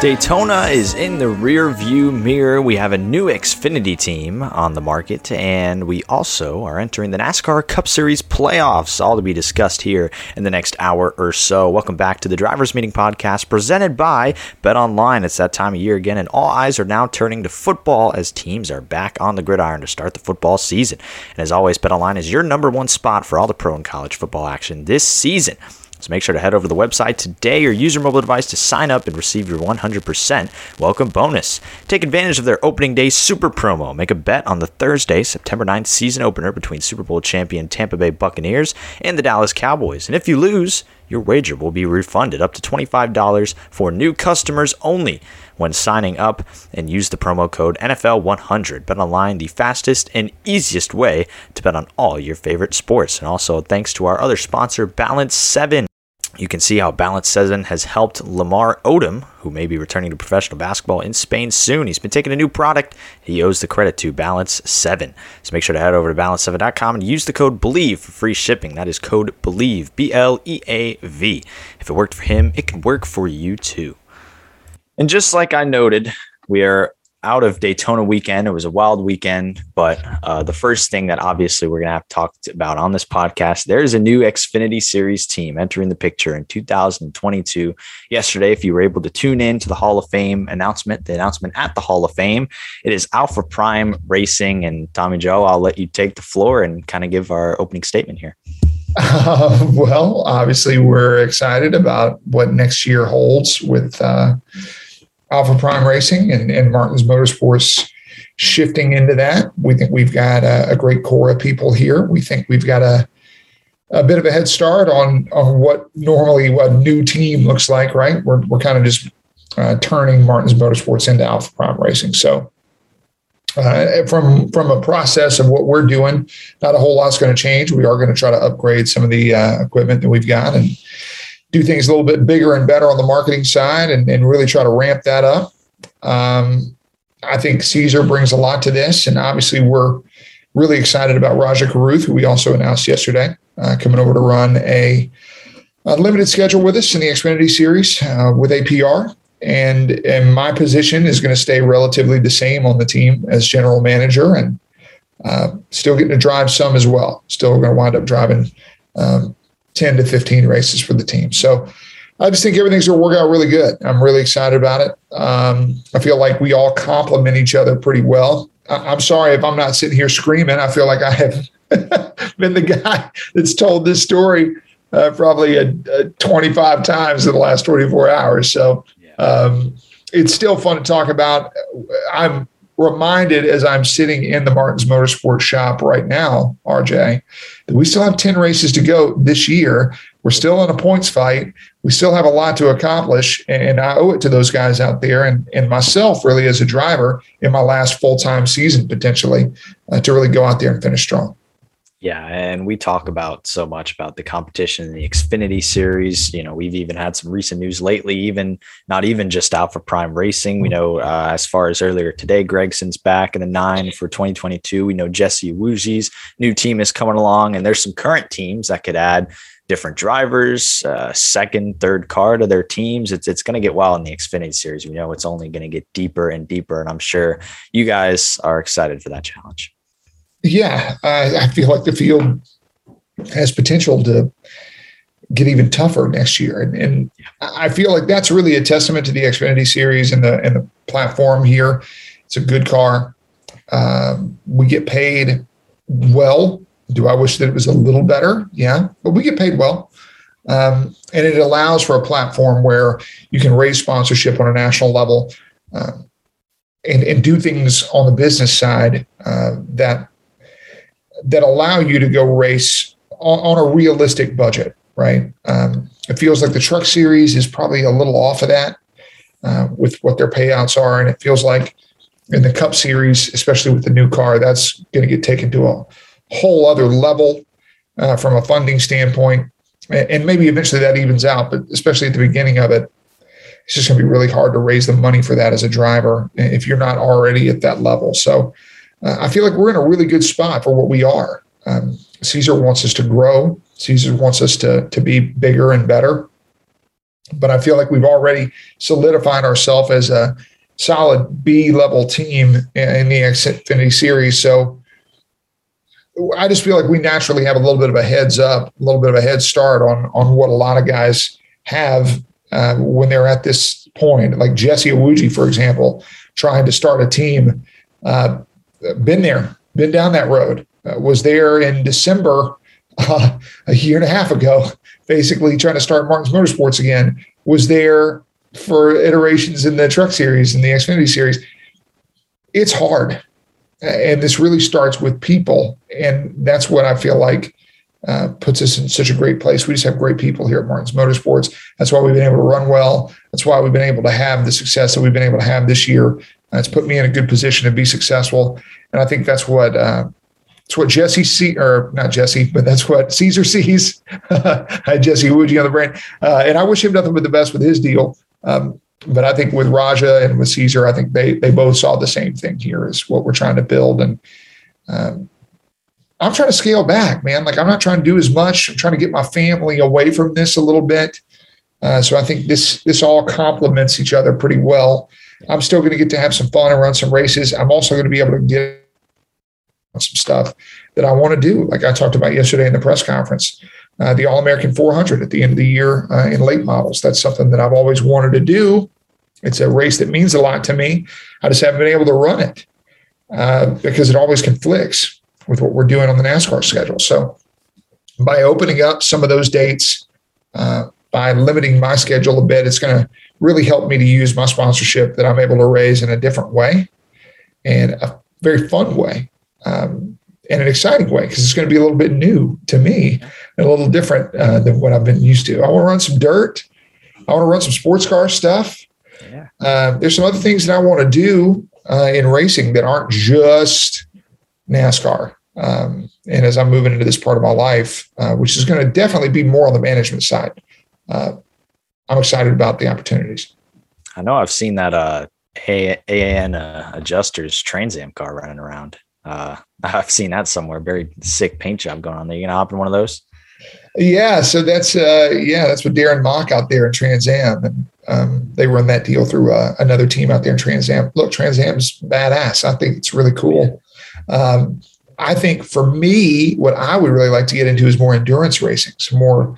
Daytona is in the rear view mirror. We have a new Xfinity team on the market, and we also are entering the NASCAR Cup Series playoffs, all to be discussed here in the next hour or so. Welcome back to the Drivers Meeting Podcast presented by BetOnline. It's that time of year again, and all eyes are now turning to football as teams are back on the gridiron to start the football season. And as always, BetOnline is your number one spot for all the pro and college football action this season. So make sure to head over to the website today or use your mobile device to sign up and receive your 100% welcome bonus. Take advantage of their opening day super promo. Make a bet on the Thursday, September 9th season opener between Super Bowl champion Tampa Bay Buccaneers and the Dallas Cowboys. And if you lose, your wager will be refunded up to $25 for new customers only when signing up and use the promo code NFL100. BetOnline, the fastest and easiest way to bet on all your favorite sports. And also, thanks to our other sponsor, Balance 7. You can see how Balance 7 has helped Lamar Odom, who may be returning to professional basketball in Spain soon. He's been taking a new product. He owes the credit to Balance 7. So make sure to head over to balance7.com and use the code BLEAV for free shipping. That is code BLEAV, B L E A V. If it worked for him, it can work for you too. And just like I noted, we are out of Daytona weekend. It was a wild weekend, but uh, the first thing that obviously we're going to have to talk about on this podcast, there's a new Xfinity Series team entering the picture in 2022. Yesterday, if you were able to tune in to the Hall of Fame announcement, the announcement at the Hall of Fame, it is Alpha Prime Racing. And Tommy Joe, I'll let you take the floor and kind of give our opening statement here. Uh, well, obviously, we're excited about what next year holds with. Uh, Alpha Prime Racing and, and Martins Motorsports shifting into that. We think we've got a, a, great core of people here. We think we've got a a bit of a head start on on what normally a new team looks like. Right, we're we're kind of just uh, turning Martins Motorsports into Alpha Prime Racing. So. Uh, from from a process of what we're doing, not a whole lot's going to change. We are going to try to upgrade some of the uh, equipment that we've got and do things a little bit bigger and better on the marketing side and, and really try to ramp that up. Um, I think Caesar brings a lot to this, and obviously we're really excited about Rajah Caruth, who we also announced yesterday, uh, coming over to run a, a, limited schedule with us in the Xfinity Series uh, with APR. And, and my position is going to stay relatively the same on the team as general manager, and uh, still getting to drive some as well. Still going to wind up driving um, 10 to 15 races for the team. So I just think everything's going to work out really good. I'm really excited about it. Um, I feel like we all complement each other pretty well. I- am sorry if I'm not sitting here screaming. I feel like I have been the guy that's told this story uh, probably a, a 25 times in the last 24 hours. So um, it's still fun to talk about. I'm reminded as I'm sitting in the Martins Motorsports shop right now, RJ, that we still have 10 races to go this year. We're still in a points fight. We still have a lot to accomplish. And I owe it to those guys out there and, and myself, really, as a driver in my last full time season, potentially, uh, to really go out there and finish strong. Yeah, and we talk about so much about the competition in the Xfinity series. You know, we've even had some recent news lately, even not even just Alpha Prime Racing. We know uh, as far as earlier today, Gragson's back in the nine for 2022. We know Jesse Iwuji's new team is coming along, and there's some current teams that could add different drivers, uh, second, third car to their teams. It's it's going to get wild in the Xfinity series. We know it's only going to get deeper and deeper, and I'm sure you guys are excited for that challenge yeah, I, I feel like the field has potential to get even tougher next year. And, and, I feel like that's really a testament to the Xfinity series and the and the platform here. It's a good car. Um, we get paid well. Do I wish that it was a little better? Yeah, but we get paid well. Um, and it allows for a platform where you can raise sponsorship on a national level uh, and, and do things on the business side uh, that that allow you to go race on, on a realistic budget, right? Um, it feels like the truck series is probably a little off of that uh, with what their payouts are. And it feels like in the cup series, especially with the new car, that's going to get taken to a whole other level uh, from a funding standpoint. And maybe eventually that evens out, but especially at the beginning of it, it's just going to be really hard to raise the money for that as a driver if you're not already at that level. So uh, I feel like we're in a really good spot for what we are. Um, Caesar wants us to grow. Caesar wants us to to be bigger and better. But I feel like we've already solidified ourselves as a solid B level team in the Xfinity Series. So I just feel like we naturally have a little bit of a heads up, a little bit of a head start on on what a lot of guys have uh, when they're at this point. Like Jesse Iwuji, for example, trying to start a team, uh, been there, been down that road, uh, was there in December uh, a year and a half ago, basically trying to start Martins Motorsports again. Was there for iterations in the Truck Series and the Xfinity Series. It's hard and this really starts with people and that's what i feel like uh, puts us in such a great place we just have great people here at martins motorsports that's why we've been able to run well that's why we've been able to have the success that we've been able to have this year it's put me in a good position to be successful and i think that's what uh, that's what Jesse see or not Jesse, but that's what Caesar sees. Jesse Iwuji on the brain, uh, and I wish him nothing but the best with his deal. Um, but I think with Rajah and with Caesar, I think they they both saw the same thing here is what we're trying to build. And um, I'm trying to scale back, man. Like I'm not trying to do as much. I'm trying to get my family away from this a little bit. Uh, so I think this this all complements each other pretty well. I'm still going to get to have some fun and run some races. I'm also going to be able to get some stuff that I want to do, like I talked about yesterday in the press conference uh, the All American 400 at the end of the year uh, in late models. That's something that I've always wanted to do. It's a race that means a lot to me. I just haven't been able to run it uh, because it always conflicts with what we're doing on the NASCAR schedule. So by opening up some of those dates, uh, by limiting my schedule a bit, it's going to really help me to use my sponsorship that I'm able to raise in a different way and a very fun way. Um, in an exciting way because it's going to be a little bit new to me and a little different uh, than what I've been used to. I want to run some dirt. I want to run some sports car stuff. Yeah. Uh, there's some other things that I want to do uh, in racing that aren't just NASCAR. Um, and as I'm moving into this part of my life, uh, which is going to definitely be more on the management side, uh, I'm excited about the opportunities. I know I've seen that uh, AAN adjusters Trans Am car running around. Uh, I've seen that somewhere. Very sick paint job going on there. You gonna hop in one of those? Yeah, so that's uh, yeah, that's what Darren Mock out there in Trans Am, and um, they run that deal through uh, another team out there in Trans Am. Look, Trans Am's badass. I think it's really cool. Um, I think for me, what I would really like to get into is more endurance racing, some more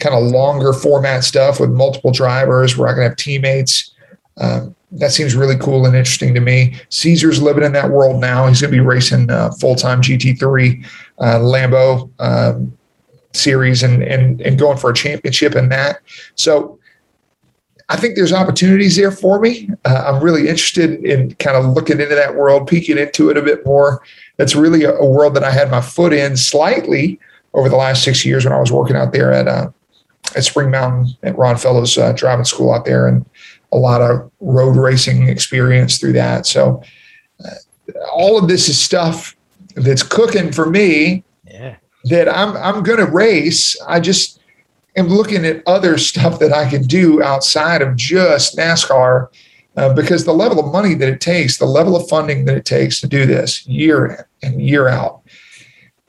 kind of longer format stuff with multiple drivers where I can have teammates. Um, that seems really cool and interesting to me. Caesar's living in that world now. He's going to be racing uh, full time GT3 uh, Lambo um, series and, and and going for a championship in that. So I think there's opportunities there for me. Uh, I'm really interested in kind of looking into that world, peeking into it a bit more. That's really a, a, world that I had my foot in slightly over the last six years when I was working out there at uh, at Spring Mountain at Ron Fellows uh, driving school out there and a lot of road racing experience through that. So uh, all of this is stuff that's cooking for me yeah. that I'm I'm going to race. I just am looking at other stuff that I can do outside of just NASCAR uh, because the level of money that it takes, the level of funding that it takes to do this year in and year out,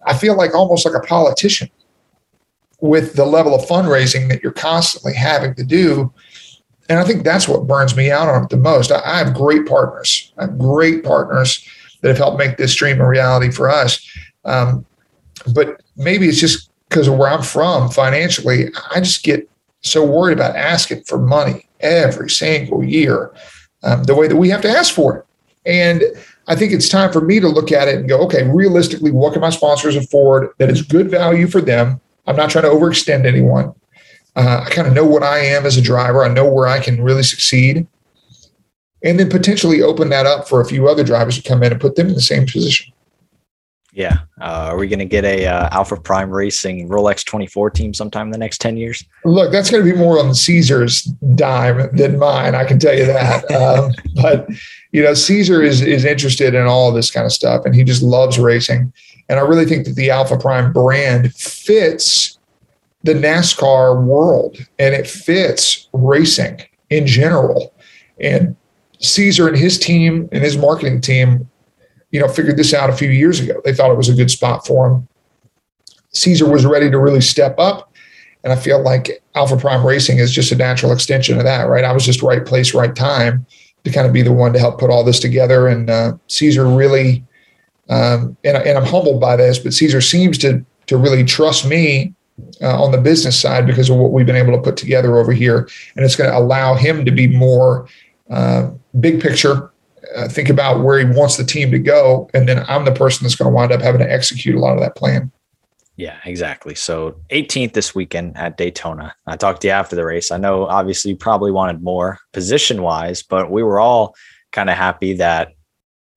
I feel like almost like a politician with the level of fundraising that you're constantly having to do and I think that's what burns me out on it the most. I, I have great partners. I have great partners that have helped make this dream a reality for us. Um, but maybe it's just because of where I'm from financially. I just get so worried about asking for money every single year, um, the way that we have to ask for it. And I think it's time for me to look at it and go, okay, realistically, what can my sponsors afford that is good value for them? I'm not trying to overextend anyone. Uh, I kind of know what I am as a driver. I know where I can really succeed. And then potentially open that up for a few other drivers to come in and put them in the same position. Yeah. Uh, are we going to get a uh, Alpha Prime Racing Rolex 24 team sometime in the next 10 years? Look, that's going to be more on Caesar's dime than mine. I can tell you that. um, but you know, Caesar is is interested in all this kind of stuff, and he just loves racing. And I really think that the Alpha Prime brand fits the NASCAR world, and it fits racing in general. And Caesar and his team and his marketing team you know, figured this out a few years ago. They thought it was a good spot for him. Caesar was ready to really step up. And I feel like Alpha Prime Racing is just a natural extension of that, right? I was just right place, right time to kind of be the one to help put all this together. And uh, Caesar really, um, and, and I'm humbled by this, but Caesar seems to to really trust me uh, on the business side because of what we've been able to put together over here, and it's going to allow him to be more uh, big picture uh, think about where he wants the team to go, and then I'm the person that's going to wind up having to execute a lot of that plan. Yeah, exactly. So 18th this weekend at Daytona. I talked to you after the race. I know obviously you probably wanted more position wise, but we were all kind of happy that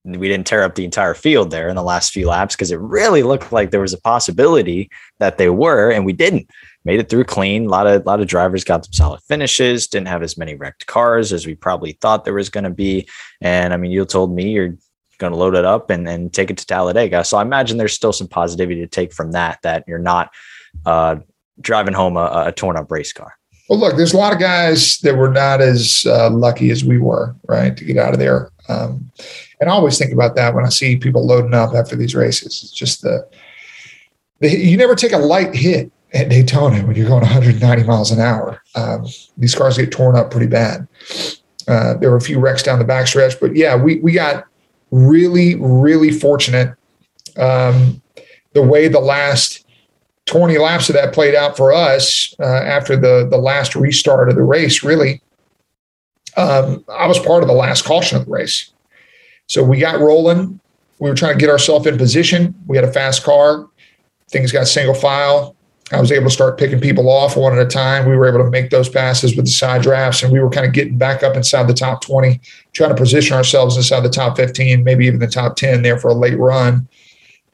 we didn't tear up the entire field there in the last few laps because it really looked like there was a possibility that they were, and we didn't made it through clean. A lot of lot of drivers got some solid finishes. Didn't have as many wrecked cars as we probably thought there was going to be. And I mean, you told me you're going to load it up and, and take it to Talladega. So I imagine there's still some positivity to take from that. That you're not uh, driving home a, a, torn up race car. Well, look, there's a lot of guys that were not as uh, lucky as we were, right, to get out of there. Um, and I always think about that when I see people loading up after these races. It's just the, the you never take a light hit at Daytona when you're going 190 miles an hour. Um, these cars get torn up pretty bad. Uh, there were a few wrecks down the backstretch, but yeah, we we got really really fortunate. Um, the way the last 20 laps of that played out for us uh, after the the last restart of the race, really, um, I was part of the last caution of the race. So we got rolling. We were trying to get ourselves in position. We had a fast car. Things got single file. I was able to start picking people off one at a time. We were able to make those passes with the side drafts, and we were kind of getting back up inside the top 20, trying to position ourselves inside the top 15, maybe even the top 10 there for a late run.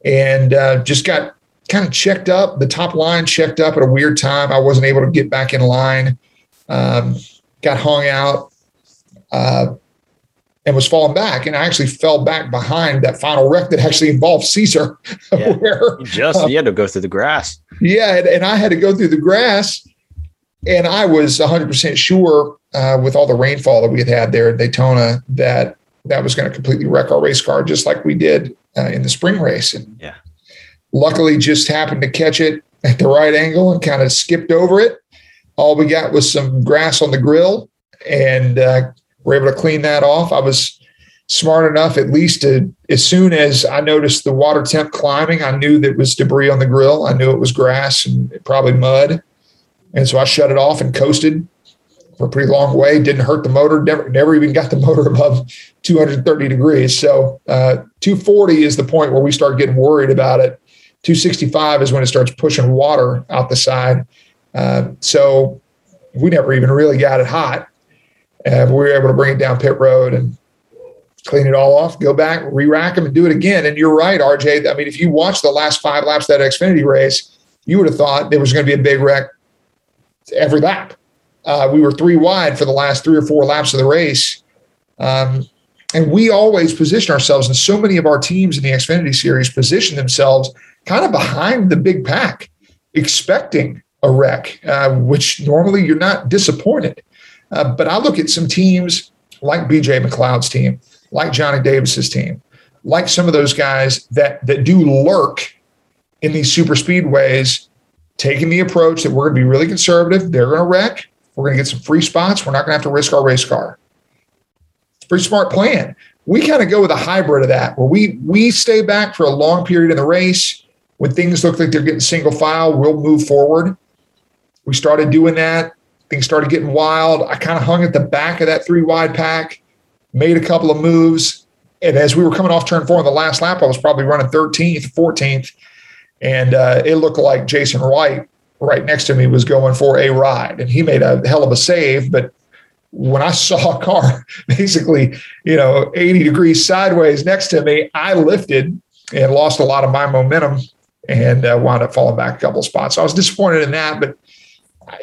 And uh, just got kind of checked up. The top line checked up at a weird time. I wasn't able to get back in line. Um, got hung out. Uh, and was falling back. And I actually fell back behind that final wreck that actually involved Caesar. Yeah. where, just uh, you had to go through the grass. Yeah, and, and, I had to go through the grass. And I was 100% sure uh, with all the rainfall that we had had there at Daytona that that was going to completely wreck our race car, just like we did uh, in the spring race. And yeah, luckily, just happened to catch it at the right angle and kind of skipped over it. All we got was some grass on the grill and uh, we're able to clean that off. I was smart enough, at least to, as soon as I noticed the water temp climbing, I knew that was debris on the grill. I knew it was grass and probably mud. And so I shut it off and coasted for a pretty long way. Didn't hurt the motor. Never, never even got the motor above 230 degrees. So uh, 240 is the point where we start getting worried about it. 265 is when it starts pushing water out the side. Uh, so we never even really got it hot. And we were able to bring it down pit road and clean it all off, go back, re-rack them, and do it again. And you're right, RJ. I mean, if you watch the last five laps of that Xfinity race, you would have thought there was going to be a big wreck every lap. Uh, we were three wide for the last three or four laps of the race. Um, and we always position ourselves, and so many of our teams in the Xfinity series position themselves kind of behind the big pack, expecting a wreck, uh, which normally you're not disappointed. Uh, but I look at some teams like BJ McLeod's team, like Johnny Davis's team, like some of those guys that that do lurk in these super speedways, taking the approach that we're going to be really conservative. They're going to wreck. We're going to get some free spots. We're not going to have to risk our race car. It's a pretty smart plan. We kind of go with a hybrid of that, where we we stay back for a long period in the race. When things look like they're getting single file, we'll move forward. We started doing that things started getting wild. I kind of hung at the back of that three wide pack, made a couple of moves. And as we were coming off turn four on the last lap, I was probably running 13th, 14th. And uh, it looked like Jason White right next to me was going for a ride. And he made a hell of a save. But when I saw a car basically, you know, 80 degrees sideways next to me, I lifted and lost a lot of my momentum and uh, wound up falling back a couple spots. So I was disappointed in that, but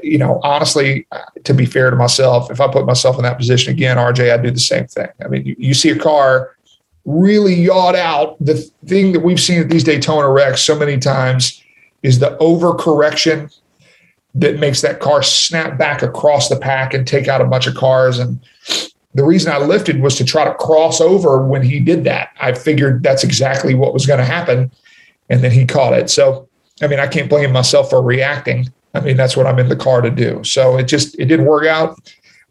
you know, honestly, uh, to be fair to myself, if I put myself in that position again, RJ, I'd do the same thing. I mean, you, you see a car really yawed out. The thing that we've seen at these Daytona wrecks so many times is the overcorrection that makes that car snap back across the pack and take out a bunch of cars. And the reason I lifted was to try to cross over when he did that. I figured that's exactly what was going to happen. And then he caught it. So, I mean, I can't blame myself for reacting. I mean, that's what I'm in the car to do. So it just, it didn't work out.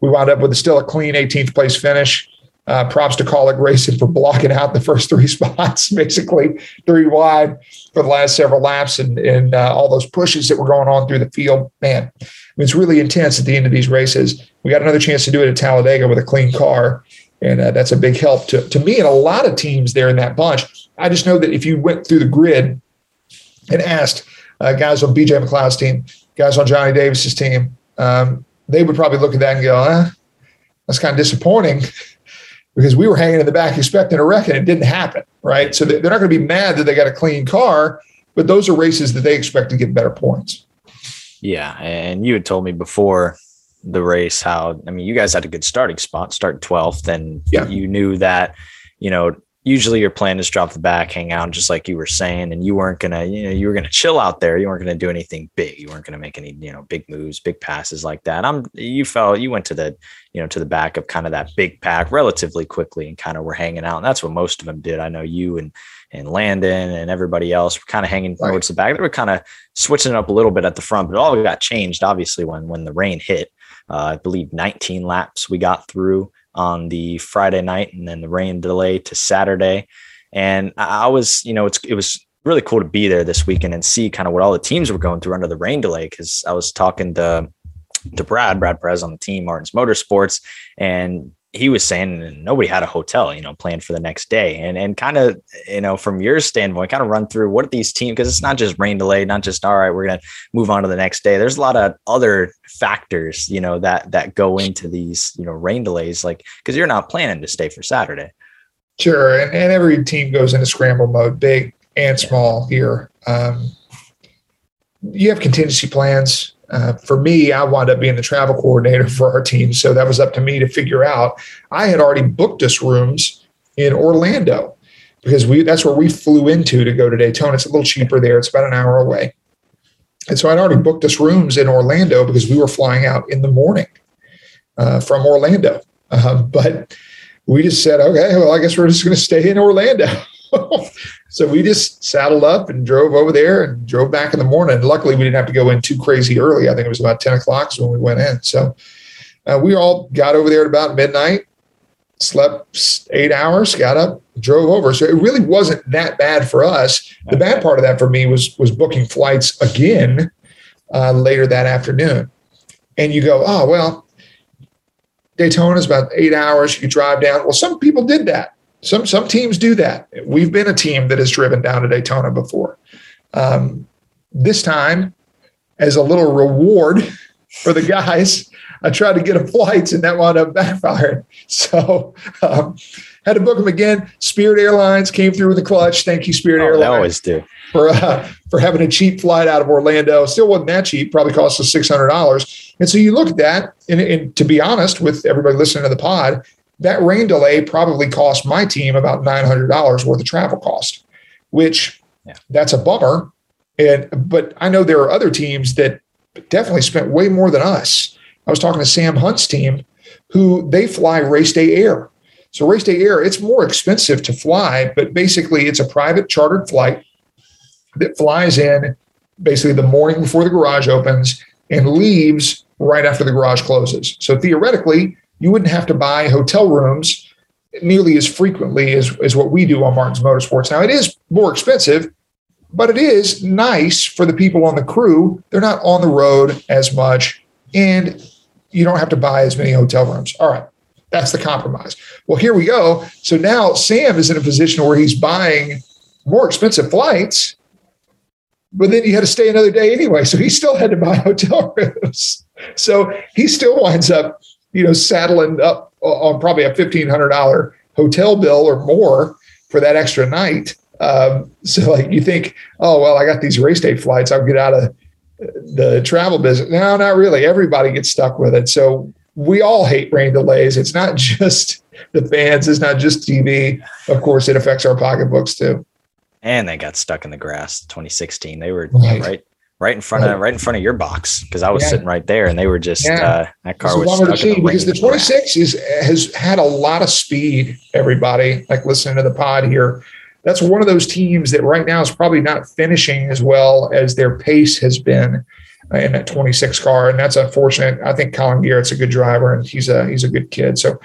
We wound up with still a clean 18th place finish. Uh, props to Kaulig Racing for blocking out the first three spots, basically three wide for the last several laps, and, and uh, all those pushes that were going on through the field. Man, I mean, it's really intense at the end of these races. We got another chance to do it at Talladega with a clean car, and uh, that's a big help to, to me and a lot of teams there in that bunch. I just know that if you went through the grid and asked uh, guys on BJ McLeod's team, guys on Johnny Davis's team, um, they would probably look at that and go, eh, that's kind of disappointing because we were hanging in the back expecting a wreck and it didn't happen, right? So they're not going to be mad that they got a clean car, but those are races that they expect to get better points. Yeah, and you had told me before the race how I mean you guys had a good starting spot, start 12th, and yeah. you knew that you know usually your plan is drop the back, hang out, just like you were saying, and you weren't gonna, you know, you were gonna chill out there. You weren't gonna do anything big. You weren't gonna make any, you know, big moves, big passes like that. I'm, you felt you went to the, you know, to the back of kind of that big pack relatively quickly and kind of were hanging out. And that's what most of them did. I know you and and Landon and everybody else were kind of hanging right. towards the back. They were kind of switching it up a little bit at the front, but it all got changed obviously when when the rain hit. Uh, I believe 19 laps we got through on the Friday night and then the rain delay to Saturday. And I was, you know, it's it was really cool to be there this weekend and see kind of what all the teams were going through under the rain delay. Cause I was talking to to Brad, Brad Perez on the team, Martins Motorsports, and he was saying nobody had a hotel, you know, planned for the next day. And and kind of, you know, from your standpoint, kind of run through what these teams because it's not just rain delay, not just all right, we're gonna move on to the next day. There's a lot of other factors, you know, that that go into these, you know, rain delays, like because you're not planning to stay for Saturday. Sure. And, and every team goes into scramble mode, big and small here. Um, you have contingency plans uh, for me, I wound up being the travel coordinator for our team. So that was up to me to figure out. I had already booked us rooms in Orlando because we that's where we flew into to go to Daytona. It's a little cheaper there. It's about an hour away. And so I'd already booked us rooms in Orlando because we were flying out in the morning uh, from Orlando. Uh, but we just said, okay, well, I guess we're just going to stay in Orlando. so we just saddled up and drove over there and drove back in the morning. luckily, we didn't have to go in too crazy early. I think it was about 10 o'clock when we went in. So uh, we all got over there at about midnight, slept eight hours, got up, drove over. So it really wasn't that bad for us. The bad part of that for me was was booking flights again uh, later that afternoon. And you go, oh well, Daytona is about eight hours. You drive down. Well, some people did that some some teams do that. We've been a team that has driven down to Daytona before. Um, this time, as a little reward for the guys, I tried to get a flights and that wound up backfiring. So um, had to book them again. Spirit Airlines came through with a clutch. Thank you, Spirit oh, Airlines. They always do for uh, for having a cheap flight out of Orlando. Still wasn't that cheap. Probably cost us six hundred dollars. And so you look at that, and, and to be honest with everybody listening to the pod, that rain delay probably cost my team about $900 worth of travel cost, which yeah. that's a bummer. And, but I know there are other teams that definitely spent way more than us. I was talking to Sam Hunt's team who they fly race day air. So race day air, it's more expensive to fly, but basically it's a private chartered flight that flies in basically the morning before the garage opens and leaves right after the garage closes. So theoretically, you wouldn't have to buy hotel rooms nearly as frequently as, as what we do on Martins Motorsports. Now, it is more expensive, but it is nice for the people on the crew. They're not on the road as much, and you don't have to buy as many hotel rooms. All right, that's the compromise. Well, here we go. So now Sam is in a position where he's buying more expensive flights, but then he had to stay another day anyway. So he still had to buy hotel rooms. So he still winds up you know, saddling up on probably a fifteen hundred dollar hotel bill or more for that extra night. Um, so like you think, oh well, I got these race day flights. I'll get out of the travel business. No, not really. Everybody gets stuck with it. So we all hate rain delays. It's not just the fans. It's not just TV. Of course, it affects our pocketbooks too. And they got stuck in the grass. 2016. They were right, right, right in front of right in front of your box because I was yeah. sitting right there, and they were just yeah. uh, that car was stuck the because the 26 is has had a lot of speed. Everybody like listening to the pod here. That's one of those teams that right now is probably not finishing as well as their pace has been in that 26 car, and that's unfortunate. I think Colin Garrett's a good driver, and he's a he's a good kid. So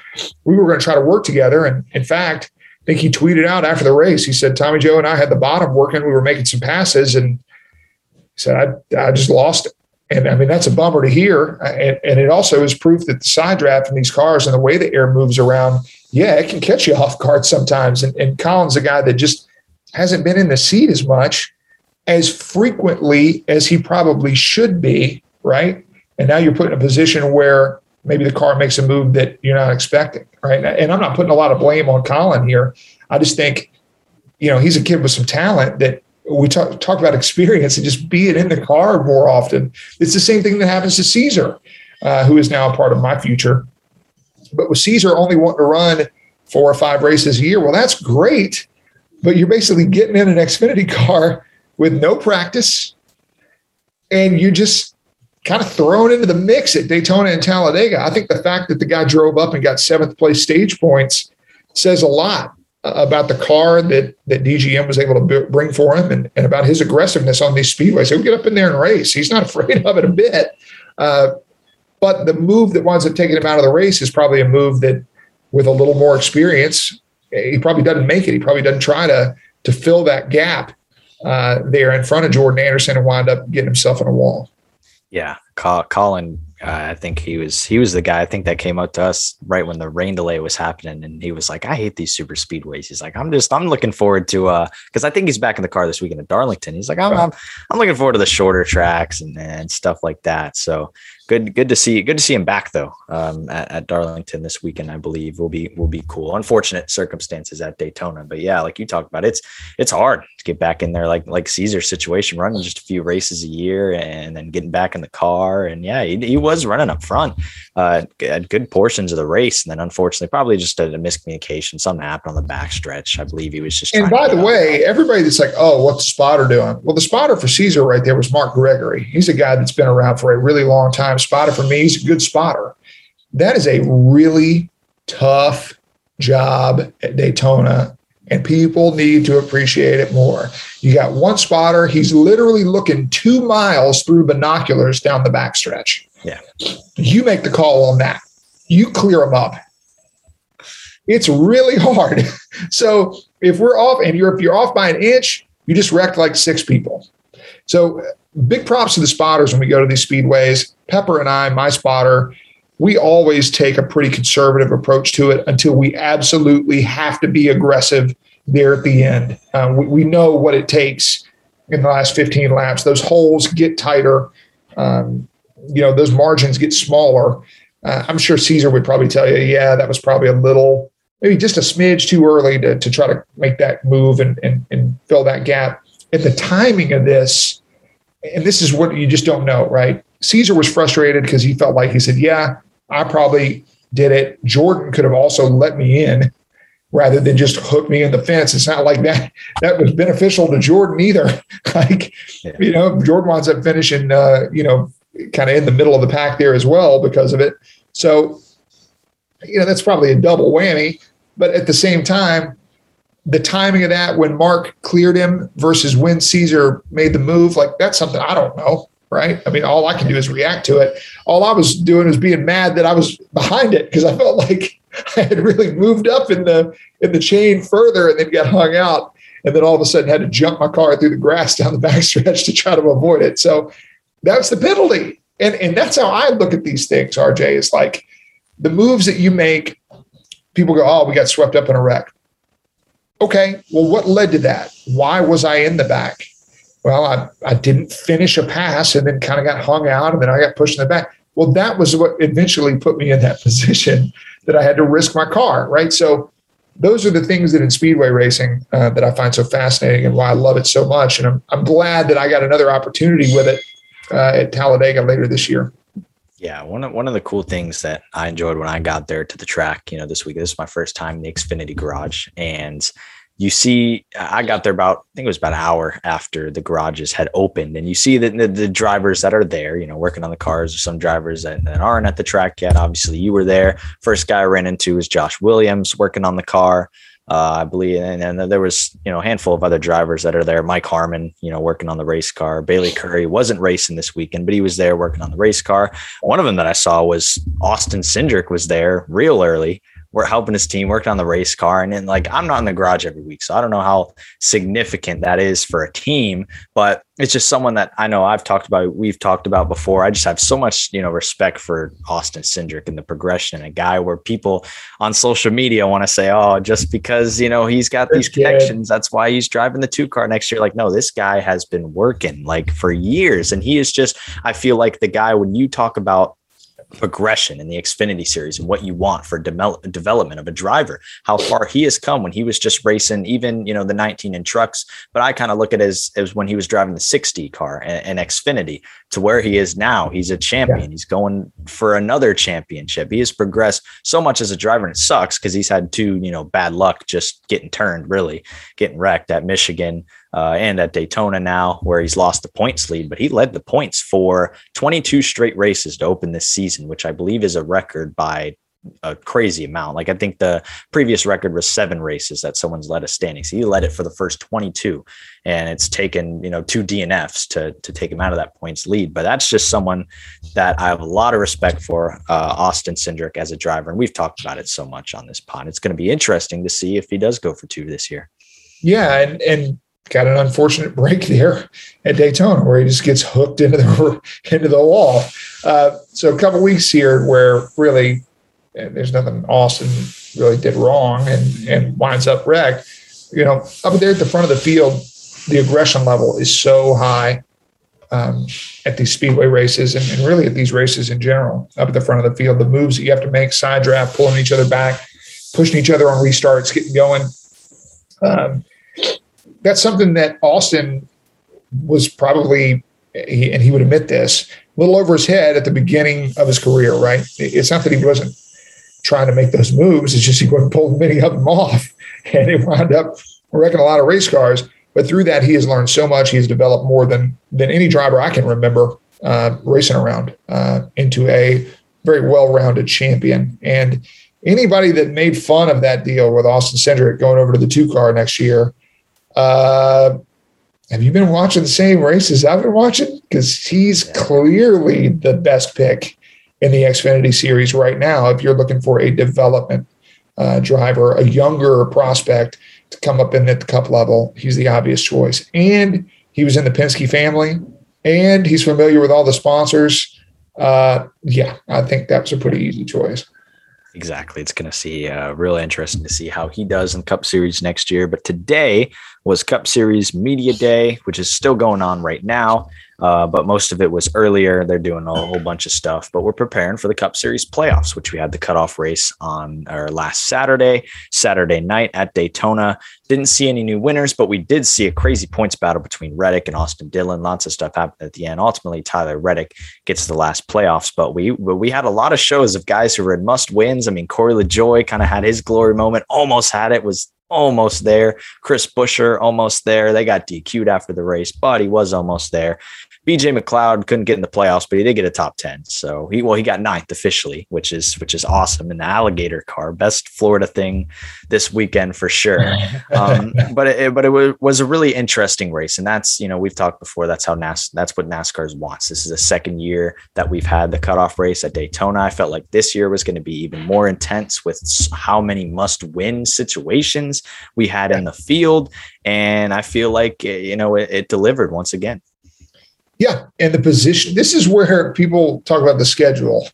we were going to try to work together, and in fact, I think he tweeted out after the race. He said, Tommy Joe and I had the bottom working. We were making some passes and said, I, I just lost it. And I mean, that's a bummer to hear. And, and it also is proof that the side draft in these cars and the way the air moves around, yeah, it can catch you off guard sometimes. And, and Colin's a guy that just hasn't been in the seat as much as frequently as he probably should be, right? And now you're put in a position where maybe the car makes a move that you're not expecting, right? And I'm not putting a lot of blame on Colin here. I just think, you know, he's a kid with some talent that we talk, talk about experience and just be it in the car more often. It's the same thing that happens to Caesar, uh, who is now a part of my future. But with Caesar only wanting to run four or five races a year, well, that's great. But you're basically getting in an Xfinity car with no practice, and you're just kind of thrown into the mix at Daytona and Talladega. I think the fact that the guy drove up and got seventh place stage points says a lot about the car that that DGM was able to bring for him and, and about his aggressiveness on these speedways. He'll get up in there and race. He's not afraid of it a bit. Uh, but the move that winds up taking him out of the race is probably a move that, with a little more experience, he probably doesn't make it. He probably doesn't try to to fill that gap uh, there in front of Jordan Anderson and wind up getting himself in a wall. Yeah, Colin. Uh, I think he was he was the guy. I think that came up to us right when the rain delay was happening, and he was like, "I hate these super speedways." He's like, "I'm just I'm looking forward to uh because I think he's back in the car this weekend at Darlington." He's like, "I'm I'm, I'm looking forward to the shorter tracks and and stuff like that." So good good to see good to see him back though um, at, at, Darlington this weekend. I believe will be will be cool. Unfortunate circumstances at Daytona, but yeah, like you talked about, it's it's hard to get back in there like like Caesar's situation, running just a few races a year and then getting back in the car. And yeah, he, he was running up front uh, at good portions of the race, and then unfortunately, probably just a, a miscommunication. Something happened on the backstretch. I believe he was just. And by the way, everybody that's like, "Oh, what's the spotter doing?" Well, the spotter for Caesar right there was Mark Gregory. He's a guy that's been around for a really long time spotter for me. He's a good spotter. That is a really tough job at Daytona, and people need to appreciate it more. You got one spotter, he's literally looking two miles through binoculars down the backstretch. Yeah. You make the call on that, you clear them up. It's really hard. so if we're off and you're if you're off by an inch, you just wrecked like six people. So big props to the spotters when we go to these speedways. Pepper and I, my spotter, we always take a pretty conservative approach to it until we absolutely have to be aggressive there at the end. Um, we, we, know what it takes in the last 15 laps. Those holes get tighter. Um, you know, those margins get smaller. Uh, I'm sure Caesar would probably tell you, yeah, that was probably a little, maybe just a smidge too early to, to try to make that move and, and, and fill that gap. At the timing of this, and this is what you just don't know, right? Caesar was frustrated because he felt like he said, Yeah, I probably did it. Jordan could have also let me in rather than just hook me in the fence. It's not like that that was beneficial to Jordan either. like, you know, Jordan winds up finishing uh, you know, kind of in the middle of the pack there as well because of it. So, you know, that's probably a double whammy. But at the same time, the timing of that when Mark cleared him versus when Caesar made the move, like that's something I don't know, right? I mean, all I can do is react to it. All I was doing was being mad that I was behind it because I felt like I had really moved up in the in the chain further and then got hung out, and then all of a sudden had to jump my car through the grass down the backstretch to try to avoid it. So that's the penalty, and and that's how I look at these things. RJ is like the moves that you make. People go, oh, we got swept up in a wreck Okay, well, what led to that? Why was I in the back? Well, I, I didn't finish a pass and then kind of got hung out and then I got pushed in the back. Well, that was what eventually put me in that position that I had to risk my car, right? So those are the things that in speedway racing uh, that I find so fascinating and why I love it so much. And I'm, I'm glad that I got another opportunity with it uh, at Talladega later this year. Yeah, one of one of the cool things that I enjoyed when I got there to the track, you know, this week. This is my first time in the Xfinity Garage, and you see i got there about i think it was about an hour after the garages had opened and you see that the, the, drivers that are there you know working on the cars or some drivers that, that, aren't at the track yet obviously you were there first guy i ran into was josh williams working on the car uh, i believe and, and there was you know a handful of other drivers that are there. Mike harmon you know working on the race car. Bayley Currey wasn't racing this weekend but he was there working on the race car. One of them that i saw was austin cindric was there real early we're helping his team, working on the race car. And then like I'm not in the garage every week. So I don't know how significant that is for a team, but it's just someone that I know I've talked about, we've talked about before. I just have so much, you know, respect for Austin Cindric and the progression, a guy where people on social media want to say, oh, just because, you know, he's got these connections, that's why he's driving the two car next year. Like, no, this guy has been working like for years. And he is just, I feel like the guy, when you talk about progression in the Xfinity series and what you want for de- development of a driver, how far he has come when he was just racing even, you know, the 19 in trucks. But I kind of look at it as, as when he was driving the 60 car and, and Xfinity to where he is now. He's a champion. Yeah. He's going for another championship. He has progressed so much as a driver and it sucks because he's had two, you know, bad luck just getting turned, really getting wrecked at Michigan uh, and at Daytona now, where he's lost the points lead, but he led the points for 22 straight races to open this season, which I believe is a record by a crazy amount. Like I think the previous record was seven races that someone's led a standing. So he led it for the first 22 and it's taken, you know, two DNFs to, to take him out of that points lead. But that's just someone that I have a lot of respect for, uh, Austin Cindric as a driver. And we've talked about it so much on this pod. It's going to be interesting to see if he does go for two this year. Yeah. And, and got an unfortunate break there at Daytona where he just gets hooked into the into the wall. Uh, so a couple weeks here where really there's nothing Austin really did wrong and and winds up wrecked. You know, up there at the front of the field, the aggression level is so high um, at these speedway races and, and, really at these races in general. Up at the front of the field, the moves that you have to make, side draft, pulling each other back, pushing each other on restarts, getting going. Um, that's something that Austin was probably, and he would admit this, a little over his head at the beginning of his career, right? It's not that he wasn't trying to make those moves, it's just he wasn't pulling many of them off. And it wound up wrecking a lot of race cars. But through that, he has learned so much. He has developed more than than any driver I can remember uh, racing around uh, into a very well-rounded champion. And anybody that made fun of that deal with Austin Cindric going over to the two car next year uh, have you been watching the same races I've been watching? Because he's clearly the best pick in the Xfinity series right now. If you're looking for a development uh, driver, a younger prospect to come up in at the cup level, he's the obvious choice. And he was in the Penske family, and he's familiar with all the sponsors. Uh, yeah, I think that was a pretty easy choice. Exactly. It's going to see uh, real interesting to see how he does in Cup Series next year. But today was Cup Series Media Day, which is still going on right now. Uh, but most of it was earlier. They're doing a whole bunch of stuff, but we're preparing for the Cup Series playoffs, which we had the cutoff race on our last Saturday, Saturday night at Daytona. Didn't see any new winners, but we did see a crazy points battle between Reddick and Austin Dillon. Lots of stuff happened at the end. Ultimately, Tyler Reddick gets the last playoffs, but we we had a lot of shows of guys who were in must wins. I mean, Corey LaJoie kind of had his glory moment, almost had it, was almost there. Chris Buescher almost there. They got DQ'd after the race, but he was almost there. BJ McLeod couldn't get in the playoffs, but he did get a top 10. So he well, he got ninth officially, which is which is awesome in the alligator car. Best Florida thing this weekend for sure. Um, but it, but it was a really interesting race. And that's, you know, we've talked before. That's how NAS that's what NASCAR's wants. This is the second year that we've had the cutoff race at Daytona. I felt like this year was going to be even more intense with how many must win situations we had in the field. And I feel like, you know, it, it delivered once again. Yeah, and the position. This is where people talk about the schedule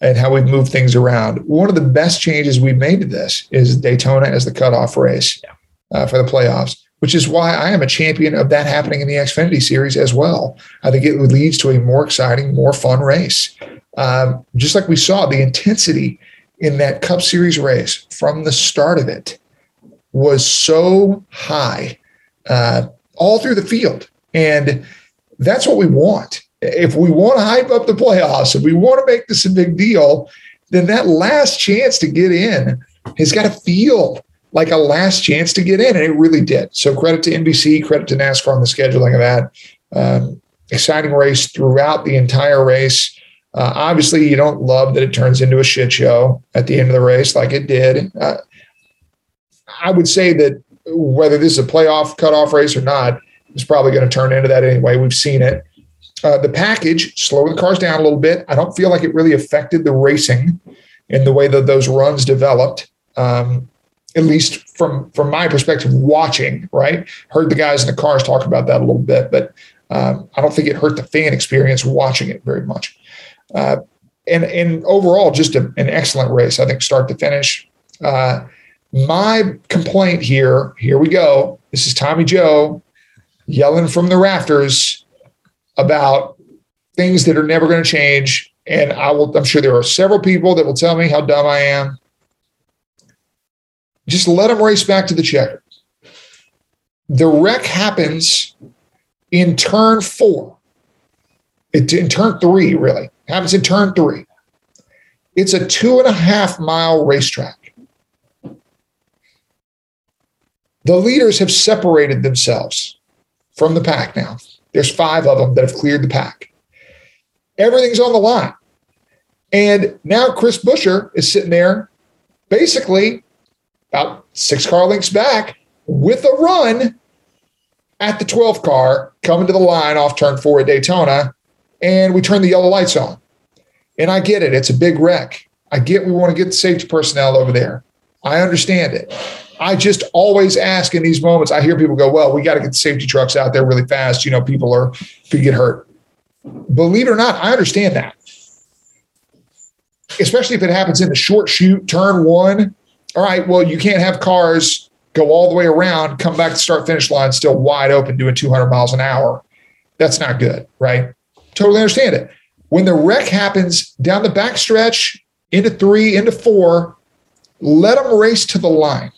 and how we move things around. One of the best changes we made to this is Daytona as the cutoff race yeah. uh, for the playoffs, which is why I am a champion of that happening in the Xfinity Series as well. I think it leads to a more exciting, more fun race. Um, just like we saw, the intensity in that Cup Series race from the start of it was so high uh, all through the field. And that's what we want. If we want to hype up the playoffs, if we want to make this a big deal, then that last chance to get in has got to feel like a last chance to get in. And it really did. So credit to NBC, credit to NASCAR on the scheduling of that. Um, exciting race throughout the entire race. Uh, obviously, you don't love that it turns into a shit show at the end of the race like it did. Uh, I would say that whether this is a playoff cutoff race or not, it's probably going to turn into that anyway. We've seen it. Uh, the package slowed the cars down a little bit. I don't feel like it really affected the racing in the way that those runs developed. Um, at least from from my perspective, watching right, heard the guys in the cars talk about that a little bit, but um, I don't think it hurt the fan experience watching it very much. Uh, and and overall, just a, an excellent race. I think start to finish. Uh, my complaint here, here we go. This is Tommy Joe yelling from the rafters about things that are never going to change. And I will, I'm sure there are several people that will tell me how dumb I am. Just let them race back to the checker. The wreck happens in turn four. It, in turn three, really. Happens in turn three. It's a two and a half mile racetrack. The leaders have separated themselves from the pack now. There's five of them that have cleared the pack. Everything's on the line. And now Chris Buescher is sitting there basically about six car lengths back with a run at the 12th car coming to the line off turn four at Daytona. And we turn the yellow lights on. And I get it. It's a big wreck. I get we want to get the safety personnel over there. I understand it. I just always ask in these moments. I hear people go, "Well, we got to get the safety trucks out there really fast." You know, people are could get hurt. Believe it or not, I understand that, especially if it happens in the short chute, turn one. All right, well, you can't have cars go all the way around, come back to start finish line still wide open, doing 200 miles an hour. That's not good, right? Totally understand it. When the wreck happens down the backstretch into three, into four, let them race to the line.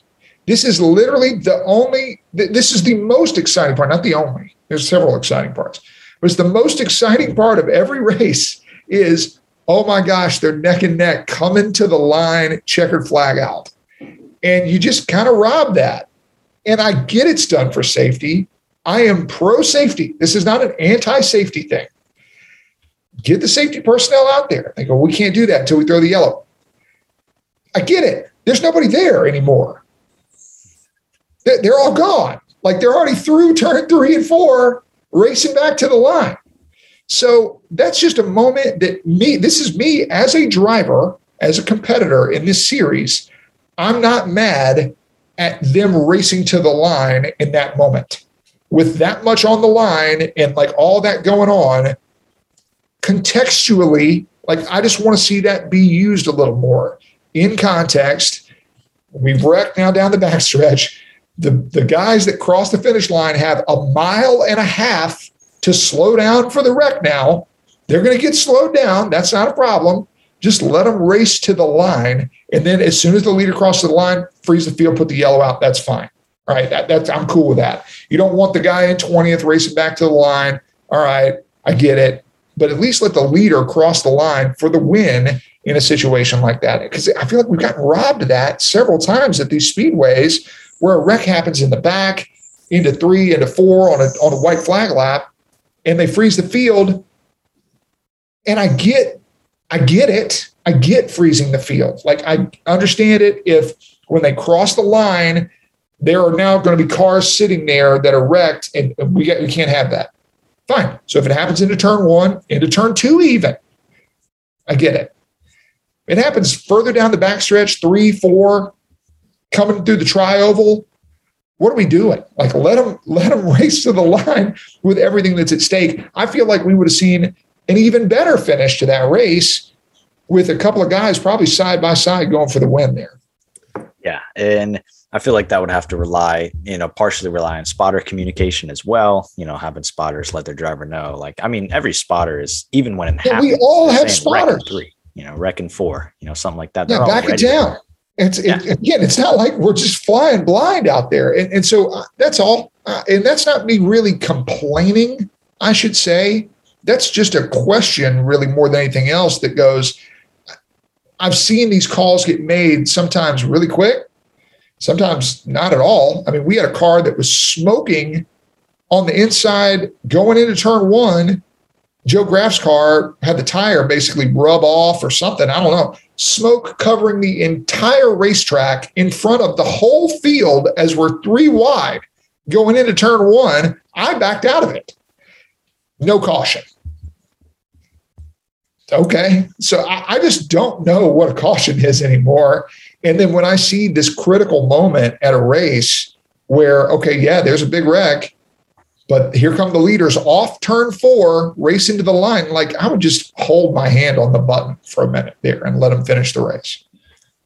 This is literally the only, this is the most exciting part, not the only. There's several exciting parts, but it's the most exciting part of every race is, oh my gosh, they're neck and neck coming to the line, checkered flag out. And you just kind of rob that. And I get it's done for safety. I am pro safety. This is not an anti safety thing. Get the safety personnel out there. They go, we can't do that until we throw the yellow. I get it. There's nobody there anymore. They're all gone. Like they're already through turn three and four, racing back to the line. So that's just a moment that me, this is me as a driver, as a competitor in this series. I'm not mad at them racing to the line in that moment. With that much on the line and like all that going on, contextually, like I just want to see that be used a little more in context. We've wrecked now down the backstretch. The, the guys that cross the finish line have a mile and a half to slow down for the wreck now. They're going to get slowed down. That's not a problem. Just let them race to the line. And then as soon as the leader crosses the line, freeze the field, put the yellow out. That's fine. All right. That, that's, I'm cool with that. You don't want the guy in 20th racing back to the line. All right. I get it but at least let the leader cross the line for the win in a situation like that. Because I feel like we've gotten robbed of that several times at these speedways where a wreck happens in the back, into three, into four on a on a white flag lap, and they freeze the field. And I get, I get it. I get freezing the field. Like I understand it if when they cross the line, there are now going to be cars sitting there that are wrecked, and we, we can't have that. Fine. So if it happens into turn one, into turn two, even, I get it. It happens further down the backstretch, three, four, coming through the trioval. What are we doing? Like let them let them race to the line with everything that's at stake. I feel like we would have seen an even better finish to that race with a couple of guys probably side by side going for the win there. Yeah, and I feel like that would have to rely, you know, partially rely on spotter communication as well. You know, having spotters let their driver know. Like, I mean, every spotter is even when it yeah, happens. We all have spotters. Three. you know, wrecking four, you know, something like that. Yeah, They're back it down. It's it, again, it's not like we're just flying blind out there, and, and so uh, that's all. Uh, and that's not me really complaining. I should say that's just a question, really, more than anything else. That goes. I've seen these calls get made sometimes really quick, sometimes not at all. I mean, we had a car that was smoking on the inside going into turn one. Joe Graf's car had the tire basically rub off or something. I don't know. Smoke covering the entire racetrack in front of the whole field as we're three wide going into turn one. I backed out of it. No caution. Okay. So I, I just don't know what a caution is anymore. And then when I see this critical moment at a race where, okay, yeah, there's a big wreck, but here come the leaders off turn four, racing to the line. Like I would just hold my hand on the button for a minute there and let them finish the race.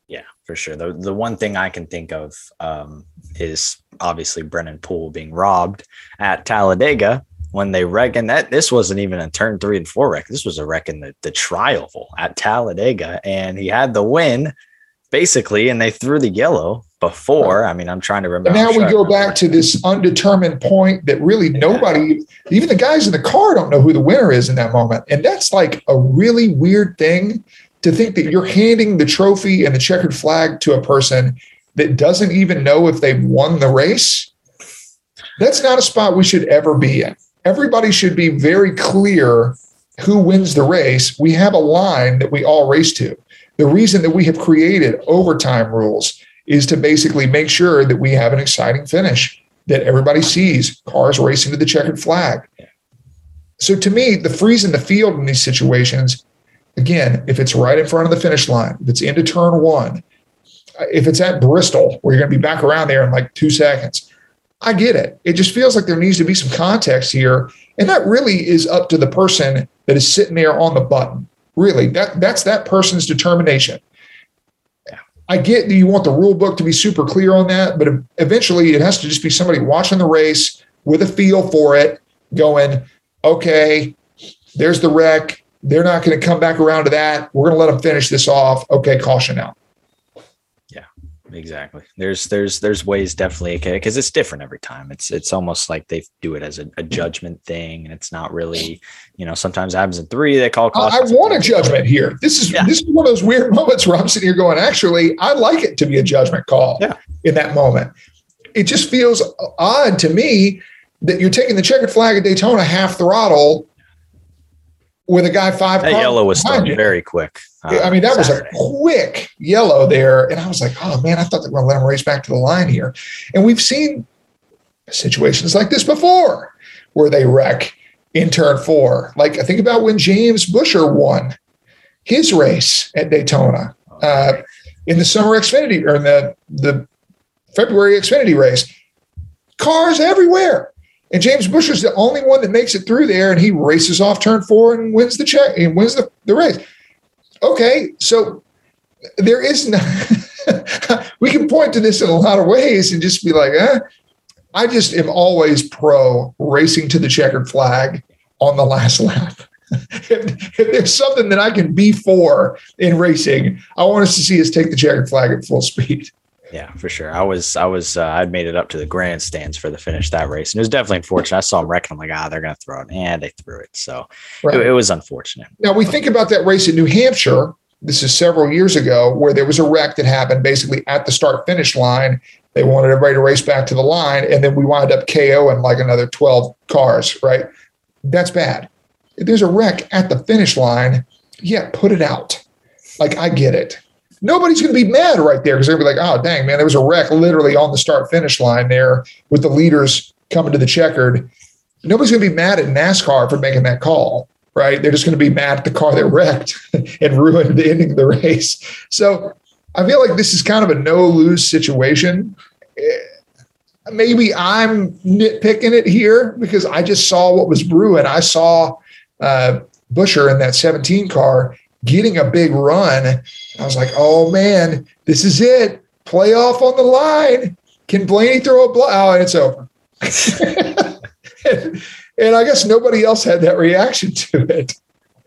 Yeah, for sure. The the one thing I can think of um, is obviously Brennan Poole being robbed at Talladega when they wreck. And that this wasn't even a turn three and four wreck. This was a wreck in the, the trioval at Talladega. And he had the win basically, and they threw the yellow before. I mean, I'm trying to remember. And now we go back to this undetermined point that really nobody, even the guys in the car, don't know who the winner is in that moment. And that's like a really weird thing to think that you're handing the trophy and the checkered flag to a person that doesn't even know if they've won the race. That's not a spot we should ever be in. Everybody should be very clear who wins the race. We have a line that we all race to. The reason that we have created overtime rules is to basically make sure that we have an exciting finish that everybody sees cars racing to the checkered flag. So to me, the freeze in the field in these situations, again, if it's right in front of the finish line, if it's into turn one, if it's at Bristol, where you're going to be back around there in like two seconds, I get it. It just feels like there needs to be some context here. And that really is up to the person that is sitting there on the button. Really, that, that's that person's determination. I get that you want the rule book to be super clear on that, but eventually it has to just be somebody watching the race with a feel for it, going, okay, there's the wreck. They're not going to come back around to that. We're going to let them finish this off. Okay, caution out exactly. There's there's there's ways definitely because it's different every time. It's it's almost like they do it as a, a, judgment thing and it's not really you know sometimes happens in three they call i want a judgment here. This is yeah. this is one of those weird moments where i'm sitting here going actually i like it to be a judgment call yeah. in that moment. It just feels odd to me that you're taking the checkered flag at daytona half throttle with a guy five. That yellow was very quick. Uh, I mean, that Saturday. was a quick yellow there, and I was like, "Oh man, I thought they were going to let him race back to the line here." And we've seen situations like this before, where they wreck in turn four. Like I think about when James Buescher won his race at Daytona uh, in the summer Xfinity or in the the February Xfinity race. Cars everywhere. And James Buescher is the only one that makes it through there, and he races off turn four and wins the check and wins the, the race. Okay, so there is no we can point to this in a lot of ways and just be like, eh. I just am always pro racing to the checkered flag on the last lap. if, if, there's something that I can be for in racing, I want us to see us take the checkered flag at full speed. Yeah, for sure. I was, I was, uh, I'd made it up to the grandstands for the finish that race, and it was definitely unfortunate. I saw them wrecking. I'm like, ah, they're gonna throw it, and they threw it. So right. it, it, was unfortunate. Now we think about that race in New Hampshire. This is several years ago, where there was a wreck that happened basically at the start finish line. They wanted everybody to race back to the line, and then we wind up KO KOing like another 12 cars. Right? That's bad. If there's a wreck at the finish line, yeah, put it out. Like I get it nobody's going to be mad right there because they're going to be like, oh, dang, man, there was a wreck literally on the start finish line there with the leaders coming to the checkered. Nobody's going to be mad at NASCAR for making that call, right? They're just going to be mad at the car that wrecked and ruined the ending of the race. So I feel like this is kind of a no lose situation. Eh, maybe I'm nitpicking it here because I just saw what was brewing. I saw uh, Buescher in that 17 car getting a big run. I was like, oh man, this is it. Playoff on the line. Can Blaney throw a blow? Oh, and it's over. and, and, I guess nobody else had that reaction to it.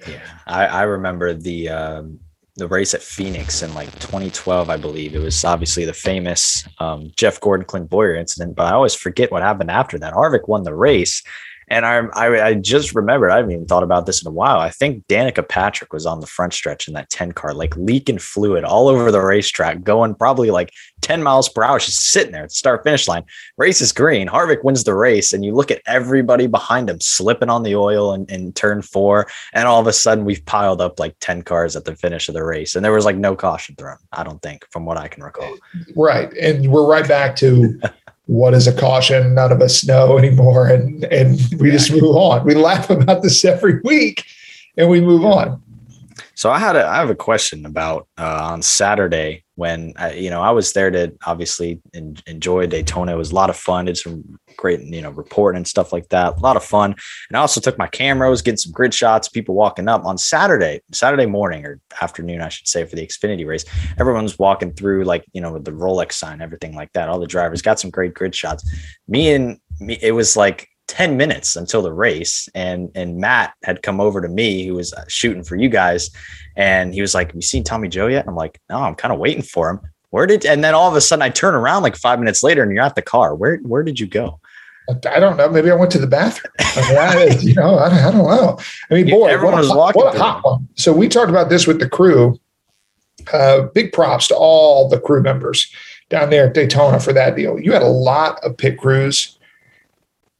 Yeah, I, I remember the um, the race at Phoenix in like 2012, I believe. It was obviously the famous um, Jeff Gordon Clint Bowyer incident, but I always forget what happened after that. Harvick won the race. And I, I, I just remembered, I haven't even thought about this in a while. I think Danica Patrick was on the front stretch in that 10 car, like leaking fluid all over the racetrack, going probably like 10 miles per hour. She's sitting there at the start finish line. Race is green. Harvick wins the race. And you look at everybody behind him slipping on the oil in, in turn four. And all of a sudden, we've piled up like 10 cars at the finish of the race. And there was like no caution thrown, I don't think, from what I can recall. Right. And we're right back to what is a caution? None of us know anymore. And, and we just move on. We laugh about this every week and we move on. So I had a I have a question about uh, on Saturday when I, you know I was there to obviously in, enjoy Daytona. It was a lot of fun. Did some great you know reporting and stuff like that. A lot of fun. And I also took my cameras, getting some grid shots, people walking up on Saturday, Saturday morning or afternoon, I should say, for the Xfinity race. Everyone's walking through like you know with the Rolex sign, everything like that. All the drivers got some great grid shots. Me and me, it was like 10 minutes until the race and and Matt had come over to me who was uh, shooting for you guys and he was like have you seen Tommy Joe yet and I'm like no I'm kind of waiting for him where did and then all of a sudden I turn around like 5 minutes later and you're at the car where where did you go I don't know. Maybe I went to the bathroom. I mean, I, you know, I, I, don't know. I mean, boy, everyone what was walking. What a hot one. So we talked about this with the crew. Uh, big props to all the crew members down there at Daytona for that deal. You had a lot of pit crews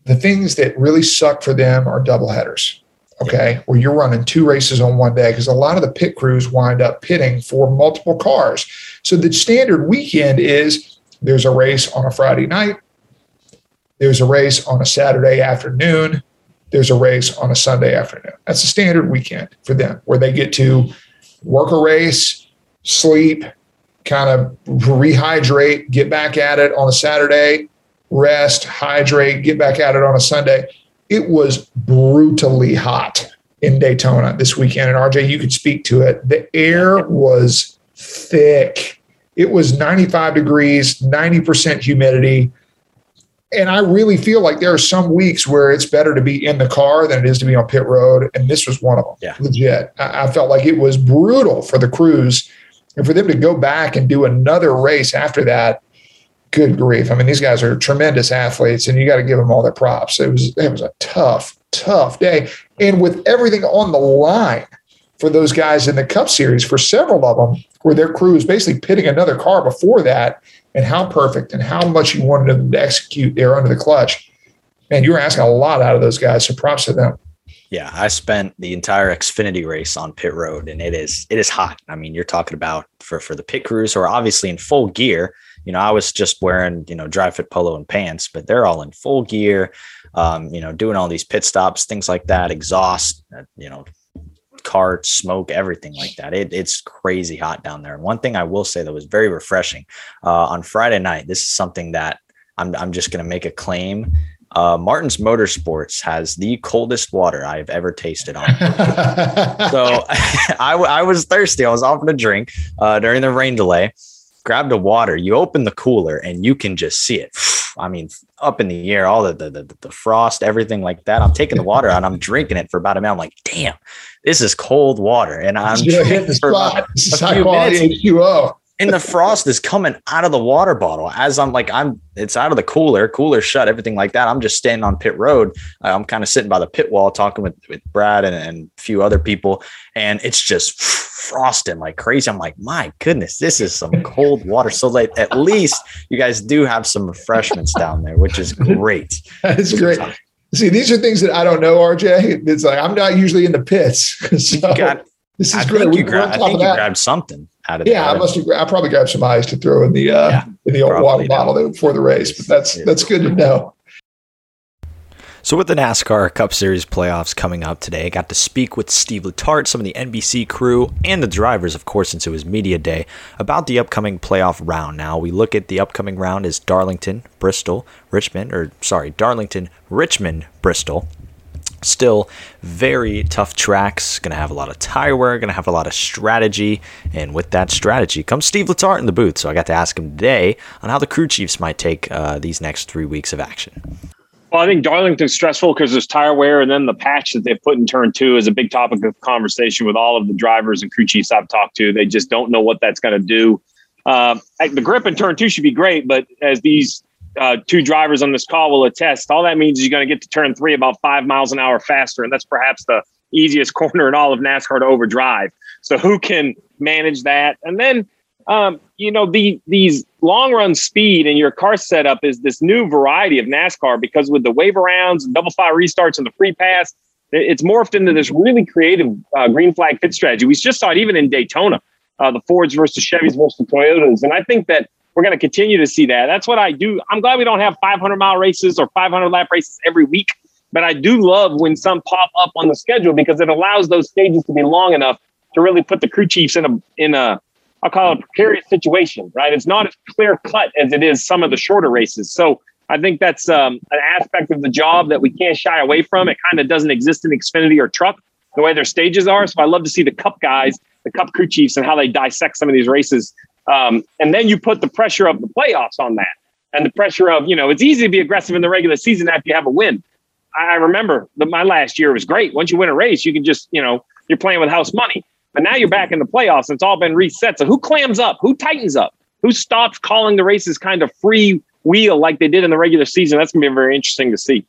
the things that really suck for them are double headers. Okay, yeah. where you're running two races on one day because a lot of the pit crews wind up pitting for multiple cars. So the standard weekend is there's a race on a Friday night, there's a race on a Saturday afternoon, there's a race on a Sunday afternoon. That's a standard weekend for them where they get to work a race, sleep, kind of rehydrate, get back at it on a Saturday, rest, hydrate, get back at it on a Sunday. It was brutally hot in Daytona this weekend. And RJ, you could speak to it. The air was thick. It was 95 degrees, 90% humidity. And I really feel like there are some weeks where it's better to be in the car than it is to be on pit road. And this was one of them. Yeah. Legit. I, I felt like it was brutal for the crews. And for them to go back and do another race after that, good grief. I mean, these guys are tremendous athletes, and you got to give them all their props. It was it was a tough, tough day, and with everything on the line for those guys in the Cup Series, for several of them, where their crew is basically pitting another car before that, and how perfect and how much you wanted them to execute there under the clutch. Man, you were asking a lot out of those guys, so props to them. Yeah, I spent the entire Xfinity race on pit road, and it is it is hot. I mean, you're talking about for for the pit crews who are obviously in full gear you know, I was just wearing, you know, dry fit polo and pants, but they're all in full gear, um, you know, doing all these pit stops, things like that, exhaust, uh, you know, cart, smoke, everything like that. It, it's crazy hot down there. And one thing I will say that was very refreshing uh, on Friday night, this is something that I'm, I'm just going to make a claim. Uh, Martins Motorsports has the coldest water I've ever tasted on. so I, I was thirsty. I was offered a drink uh, during the rain delay grab the water, you open the cooler and you can just see it. I mean, up in the air, all the, the, the, the frost, everything like that. I'm taking the water out, I'm drinking it for about a minute. I'm like, damn, this is cold water. And I'm hit the spot. This is high quality H2O and the frost is coming out of the water bottle as I'm like I'm it's out of the cooler, cooler shut, everything like that. I'm just standing on pit road. Uh, I'm kind of sitting by the pit wall talking with, with Brad and, and a few other people, and it's just frosting like crazy. I'm like, my goodness, this is some cold water. So like at least you guys do have some refreshments down there, which is great. That's great. See, these are things that I don't know, RJ. It's like I'm not usually in the pits. So got, this is I great. Think you, gra- I think you grabbed something out of yeah, there. I must have. I probably grabbed some ice to throw in the uh, yeah, in the old water bottle before the race. But that's that's good to know. So, with the NASCAR Cup Series playoffs coming up today, I got to speak with Steve Letarte, some of the NBC crew, and the drivers, of course, since it was media day, about the upcoming playoff round. Now, we look at the upcoming round as Darlington, Bristol, Richmond, or sorry, Darlington, Richmond, Bristol, Still, very tough tracks. Going to have a lot of tire wear. Going to have a lot of strategy. And with that strategy comes Steve Letarte in the booth. So I got to ask him today on how the crew chiefs might take uh, these next three weeks of action. Well, I think Darlington's stressful because there's tire wear, and then the patch that they've put in turn two is a big topic of conversation with all of the drivers and crew chiefs I've talked to. They just don't know what that's going to do. Uh, the grip in turn two should be great, but as these uh, two drivers on this call will attest, all that means is you're going to get to turn three about five miles an hour faster, and that's perhaps the easiest corner in all of NASCAR to overdrive. So who can manage that? And then um, you know, the these long run speed and your car setup is this new variety of NASCAR because with the wave arounds, double file restarts, and the free pass, it's morphed into this really creative uh, green flag pit strategy. We just saw it even in Daytona, uh, the Fords versus Chevys versus Toyotas, and I think that we're going to continue to see that. That's what I do. I'm glad we don't have 500 mile races or 500 lap races every week, but I do love when some pop up on the schedule because it allows those stages to be long enough to really put the crew chiefs in a in a I'll call it a precarious situation, right? It's not as clear cut as it is some of the shorter races. So I think that's um, an aspect of the job that we can't shy away from. It kind of doesn't exist in Xfinity or truck the way their stages are. So I love to see the Cup guys, the Cup crew chiefs, and how they dissect some of these races. Um, and then you put the pressure of the playoffs on that, and the pressure of you know it's easy to be aggressive in the regular season after you have a win. I remember that my last year was great. Once you win a race, you can just you know you're playing with house money. But now you're back in the playoffs. It's all been reset. So who clams up? Who tightens up? Who stops calling the races kind of free wheel like they did in the regular season? That's going to be very interesting to see.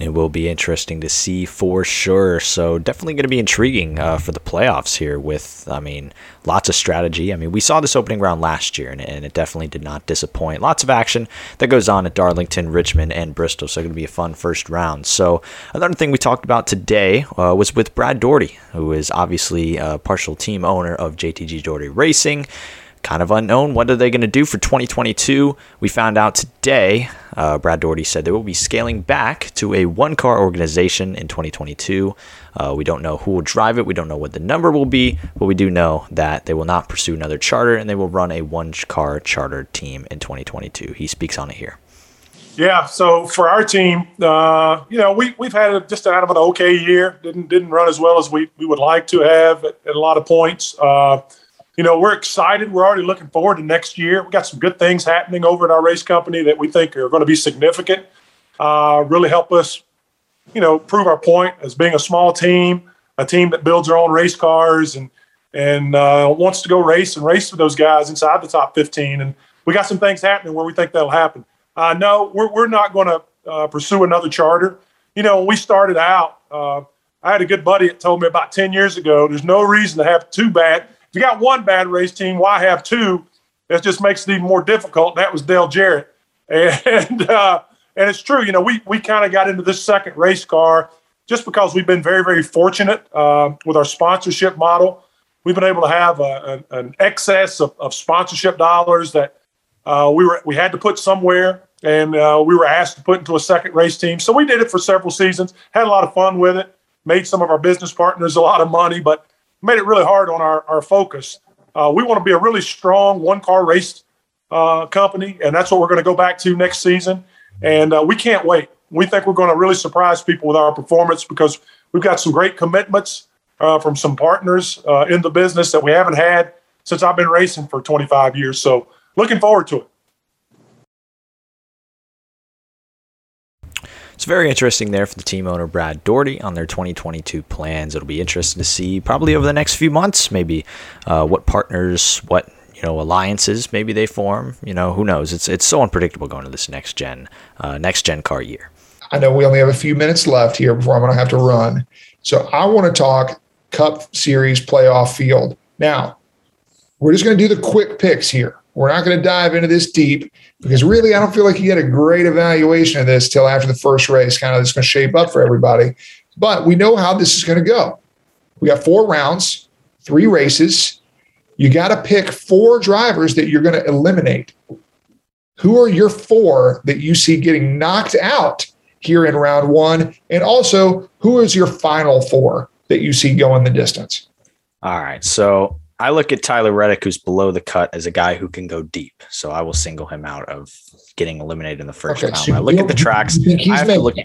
It will be interesting to see for sure. So definitely going to be intriguing uh, for the playoffs here. With I mean, lots of strategy. I mean, we saw this opening round last year, and, and it definitely did not disappoint. Lots of action that goes on at Darlington, Richmond, and Bristol. So going to be a fun first round. So another thing we talked about today uh, was with Brad Daugherty, who is obviously a partial team owner of JTG Daugherty Racing kind of unknown. What are they going to do for 2022? We found out today. Uh, Brad Daugherty said they will be scaling back to a one car organization in 2022. Uh, we don't know who will drive it. We don't know what the number will be, but we do know that they will not pursue another charter and they will run a one car charter team in 2022. He speaks on it here. Yeah, so for our team, uh, you know, we we've had a, just out of an okay year. Didn't didn't run as well as we, we would like to have at, at a lot of points. Uh, you know, we're excited. We're already looking forward to next year. We've got some good things happening over at our race company that we think are going to be significant, uh, really help us, you know, prove our point as being a small team, a team that builds their own race cars and and uh, wants to go race and race with those guys inside the top 15. And we got some things happening where we think that'll happen. Uh, no, we're, we're not going to uh, pursue another charter. You know, when we started out, uh, I had a good buddy that told me about 10 years ago, there's no reason to have two bad – if you got one bad race team, why have two? It just makes it even more difficult. That was Dale Jarrett, and uh, and it's true. You know, we we kind of got into this second race car just because we've been very very fortunate uh, with our sponsorship model. We've been able to have a, a, an excess of, of, sponsorship dollars that uh, we were we had to put somewhere, and uh, we were asked to put into a second race team. So we did it for several seasons. Had a lot of fun with it. Made some of our business partners a lot of money, but made it really hard on our, our focus. Uh, we want to be a really strong one car race uh, company, and that's what we're going to go back to next season. And uh, we can't wait. We think we're going to really surprise people with our performance because we've got some great commitments uh, from some partners uh, in the business that we haven't had since I've been racing for 25 years. So, looking forward to it. It's very interesting there for the team owner Brad Daugherty on their 2022 plans. It'll be interesting to see probably over the next few months, maybe uh, what partners, what you know alliances maybe they form. You know, who knows? It's it's so unpredictable going to this next gen uh, next gen car year. I know we only have a few minutes left here before I'm going to have to run, so I want to talk Cup Series playoff field. Now, we're just going to do the quick picks here. We're not going to dive into this deep because really, I don't feel like you get a great evaluation of this till after the first race. Kind of, it's going to shape up for everybody. But we know how this is going to go. We got four rounds, three races. You got to pick four drivers that you're going to eliminate. Who are your four that you see getting knocked out here in round one? And also, who is your final four that you see going the distance? All right. So I look at Tyler Reddick, who's below the cut, as a guy who can go deep. So I will single him out of getting eliminated in the first okay, round. So I look at the tracks. I have to look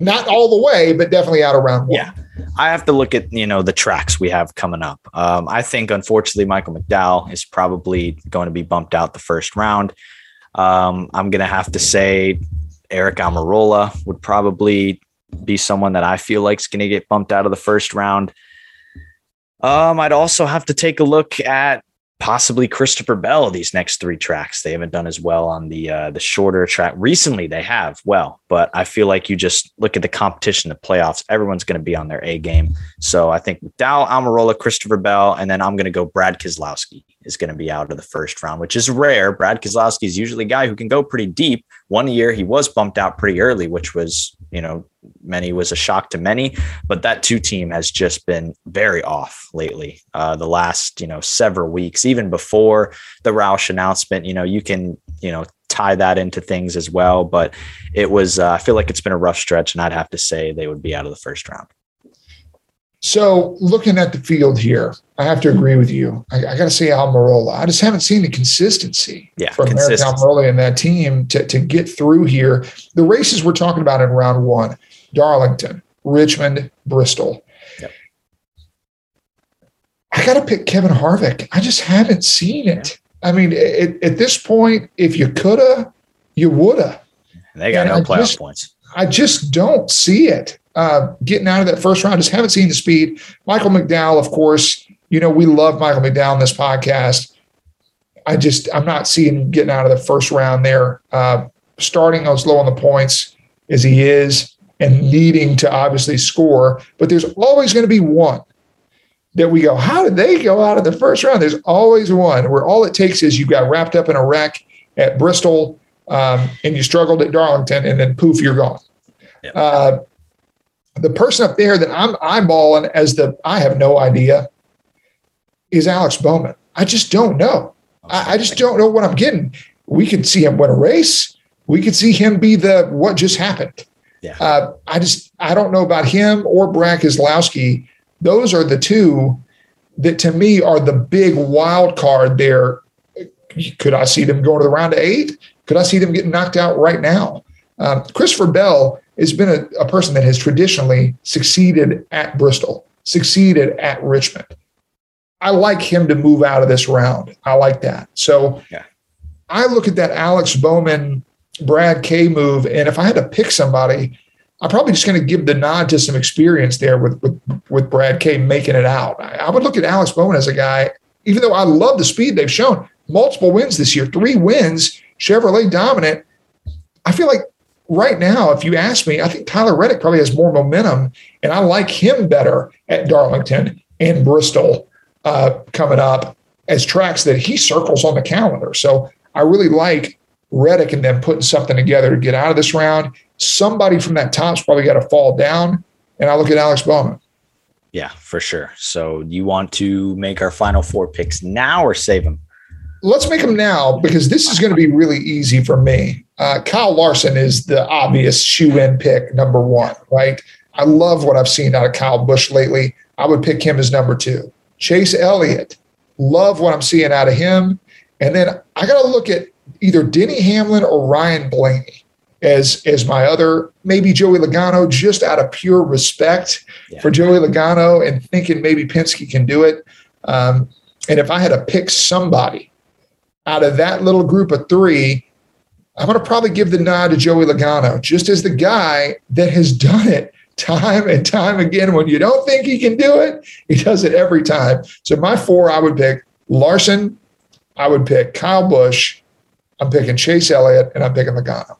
not all the way, but definitely out around one. Yeah, I have to look at you know the tracks we have coming up. Um, I think unfortunately Michael McDowell is probably going to be bumped out the first round. Um, I'm gonna have to say Aric Almirola would probably be someone that I feel like is going to get bumped out of the first round. Um, I'd also have to take a look at possibly Christopher Bell these next three tracks. They haven't done as well on the uh, the shorter track. Recently they have well, but I feel like you just look at the competition, the playoffs, everyone's going to be on their A game. So I think Dow Almirola, Christopher Bell, and then I'm going to go Brad Keselowski is going to be out of the first round, which is rare. Brad Keselowski is usually a guy who can go pretty deep. One year he was bumped out pretty early, which was, you know, many was a shock to many, but that two team has just been very off lately. Uh, the last, you know, several weeks, even before the Roush announcement, you know, you can, you know, tie that into things as well. But it was, uh, I feel like it's been a rough stretch, and I'd have to say they would be out of the first round. So looking at the field here, I have to agree with you. I, I got to say Almirola. I just haven't seen the consistency yeah, from Aric Almirola and that team to, to get through here. The races we're talking about in round one, Darlington, Richmond, Bristol. Yep. I got to pick Kevin Harvick. I just haven't seen it. I mean, at, at this point, if you coulda, you woulda. They got and no playoff just, points. I just don't see it. Uh, getting out of that first round, just haven't seen the speed. Michael McDowell, of course, you know, we love Michael McDowell in this podcast. I just, I'm not seeing getting out of the first round there. Uh, starting as low on the points as he is and needing to obviously score, but there's always going to be one that we go, how did they go out of the first round? There's always one where all it takes is you got wrapped up in a wreck at Bristol um, and you struggled at Darlington, and then poof, you're gone. Yep. Uh, the person up there that I'm eyeballing as the I have no idea is Alex Bowman. I just don't know. I, I just don't know what I'm getting. We could see him win a race. We could see him be the what just happened. Yeah. Uh, I just I don't know about him or Brad Keselowski. Those are the two that to me are the big wild card there. Could I see them going to the round of eight? Could I see them getting knocked out right now? Um, Christopher Bell has been a, a person that has traditionally succeeded at Bristol, succeeded at Richmond. I like him to move out of this round. I like that. So yeah. I look at that Alex Bowman, Brad K move, and if I had to pick somebody, I'm probably just going to give the nod to some experience there with with, with Brad K making it out. I, I would look at Alex Bowman as a guy, even though I love the speed they've shown, multiple wins this year, three wins, Chevrolet dominant. I feel like right now, if you ask me, I think Tyler Reddick probably has more momentum, and I like him better at Darlington and Bristol uh, coming up as tracks that he circles on the calendar. So I really like Reddick and them putting something together to get out of this round. Somebody from that top's probably got to fall down, and I look at Alex Bowman. Yeah, for sure. So you want to make our final four picks now or save them? Let's make them now because this is going to be really easy for me. Uh, Kyle Larson is the obvious shoe in pick number one, right? I love what I've seen out of Kyle Busch lately. I would pick him as number two. Chase Elliott, love what I'm seeing out of him. And then I got to look at either Denny Hamlin or Ryan Blaney as as my other, maybe Joey Logano, just out of pure respect yeah. for Joey Logano and thinking maybe Penske can do it. Um, and if I had to pick somebody out of that little group of three, I'm going to probably give the nod to Joey Logano, just as the guy that has done it time and time again. When you don't think he can do it, he does it every time. So my four, I would pick Larson, I would pick Kyle Busch, I'm picking Chase Elliott, and I'm picking Logano.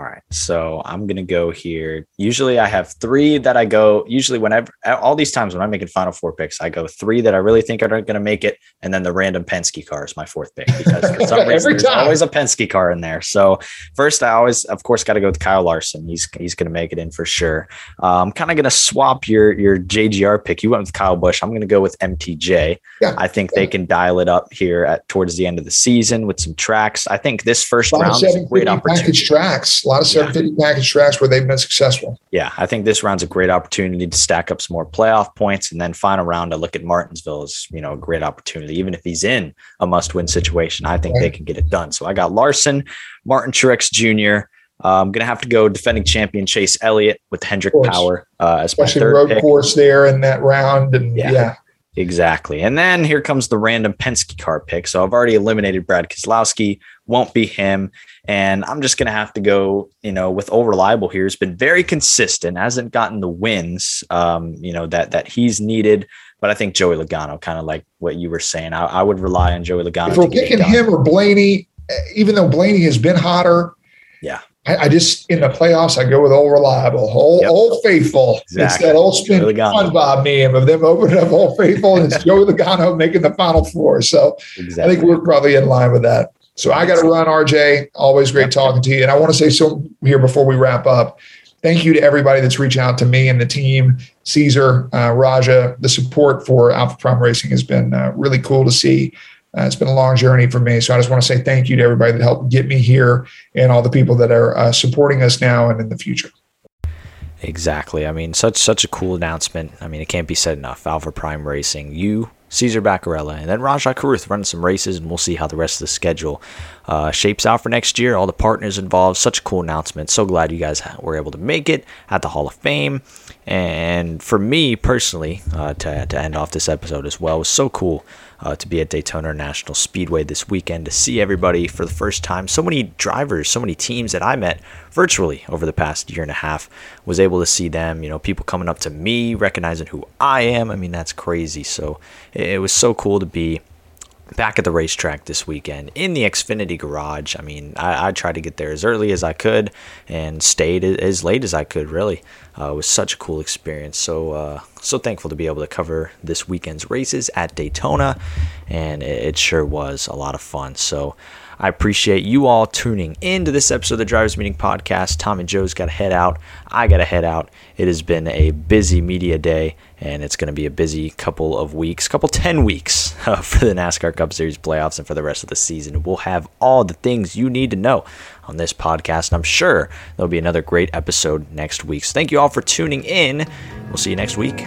All right. So I'm going to go here. Usually I have three that I go, usually whenever, all these times when I'm making final four picks, I go three that I really think are going to make it. And then the random Penske car is my fourth pick because for some reason there's always a Penske car in there. So first, I always, of course, got to go with Kyle Larson. He's, he's going to make it in for sure. Uh, I'm kind of going to swap your, your JGR pick. You went with Kyle Busch. I'm going to go with MTJ. Yeah. I think yeah. they can dial it up here at towards the end of the season with some tracks. I think this first round is a great opportunity. Tracks a lot of 750 yeah. package tracks where they've been successful. Yeah, I think this round's a great opportunity to stack up some more playoff points, and then final round to look at Martinsville as you know a great opportunity. Even if he's in a must-win situation, I think right. they can get it done. So I got Larson, Martin Truex Jr. Uh, I'm gonna have to go defending champion Chase Elliott with Hendrick Power uh, as especially road pick. course there in that round, and yeah. yeah. Exactly. And then here comes the random Penske car pick. So I've already eliminated Brad Keselowski, won't be him. And I'm just going to have to go, you know, with Old Reliable here. He's been very consistent, hasn't gotten the wins, um, you know, that that he's needed. But I think Joey Logano, kind of like what you were saying, I, I would rely on Joey Logano. If we're picking him or Blaney, even though Blaney has been hotter, yeah, I, just in the playoffs I go with old reliable, old, yep. old faithful. Exactly. It's that old spin SpongeBob meme of them opening up old faithful and it's Joey Logano making the final four. So exactly. I think we're probably in line with that. So I got to run, RJ. Always great talking to you. And I want to say something here before we wrap up. Thank you to everybody that's reached out to me and the team, Caesar, uh, Rajah. The support for Alpha Prime Racing has been uh, really cool to see. Uh, it's been a long journey for me. So I just want to say thank you to everybody that helped get me here and all the people that are uh, supporting us now and in the future. Exactly. I mean, such such a cool announcement. I mean, it can't be said enough. Alpha Prime Racing, you, Caesar Bacarella, and then Rajah Caruth running some races, and we'll see how the rest of the schedule uh, shapes out for next year. All the partners involved. Such a cool announcement. So glad you guys were able to make it at the Hall of Fame. And for me personally, uh, to, to end off this episode as well, was so cool uh, to be at Daytona National Speedway this weekend to see everybody for the first time. So many drivers, so many teams that I met virtually over the past year and a half was able to see them. You know, people coming up to me, recognizing who I am. I mean, that's crazy. So it was so cool to be back at the racetrack this weekend in the Xfinity garage. I mean, I, I, tried to get there as early as I could and stayed as late as I could, really. Uh, it was such a cool experience. So, uh, so thankful to be able to cover this weekend's races at Daytona, and it, it sure was a lot of fun. So, I appreciate you all tuning in to this episode of the Drivers Meeting Podcast. Tommy Joe's got to head out. I got to head out. It has been a busy media day, and it's going to be a busy couple of weeks, couple 10 weeks uh, for the NASCAR Cup Series playoffs and for the rest of the season. We'll have all the things you need to know on this podcast, and I'm sure there'll be another great episode next week. So thank you all for tuning in. We'll see you next week.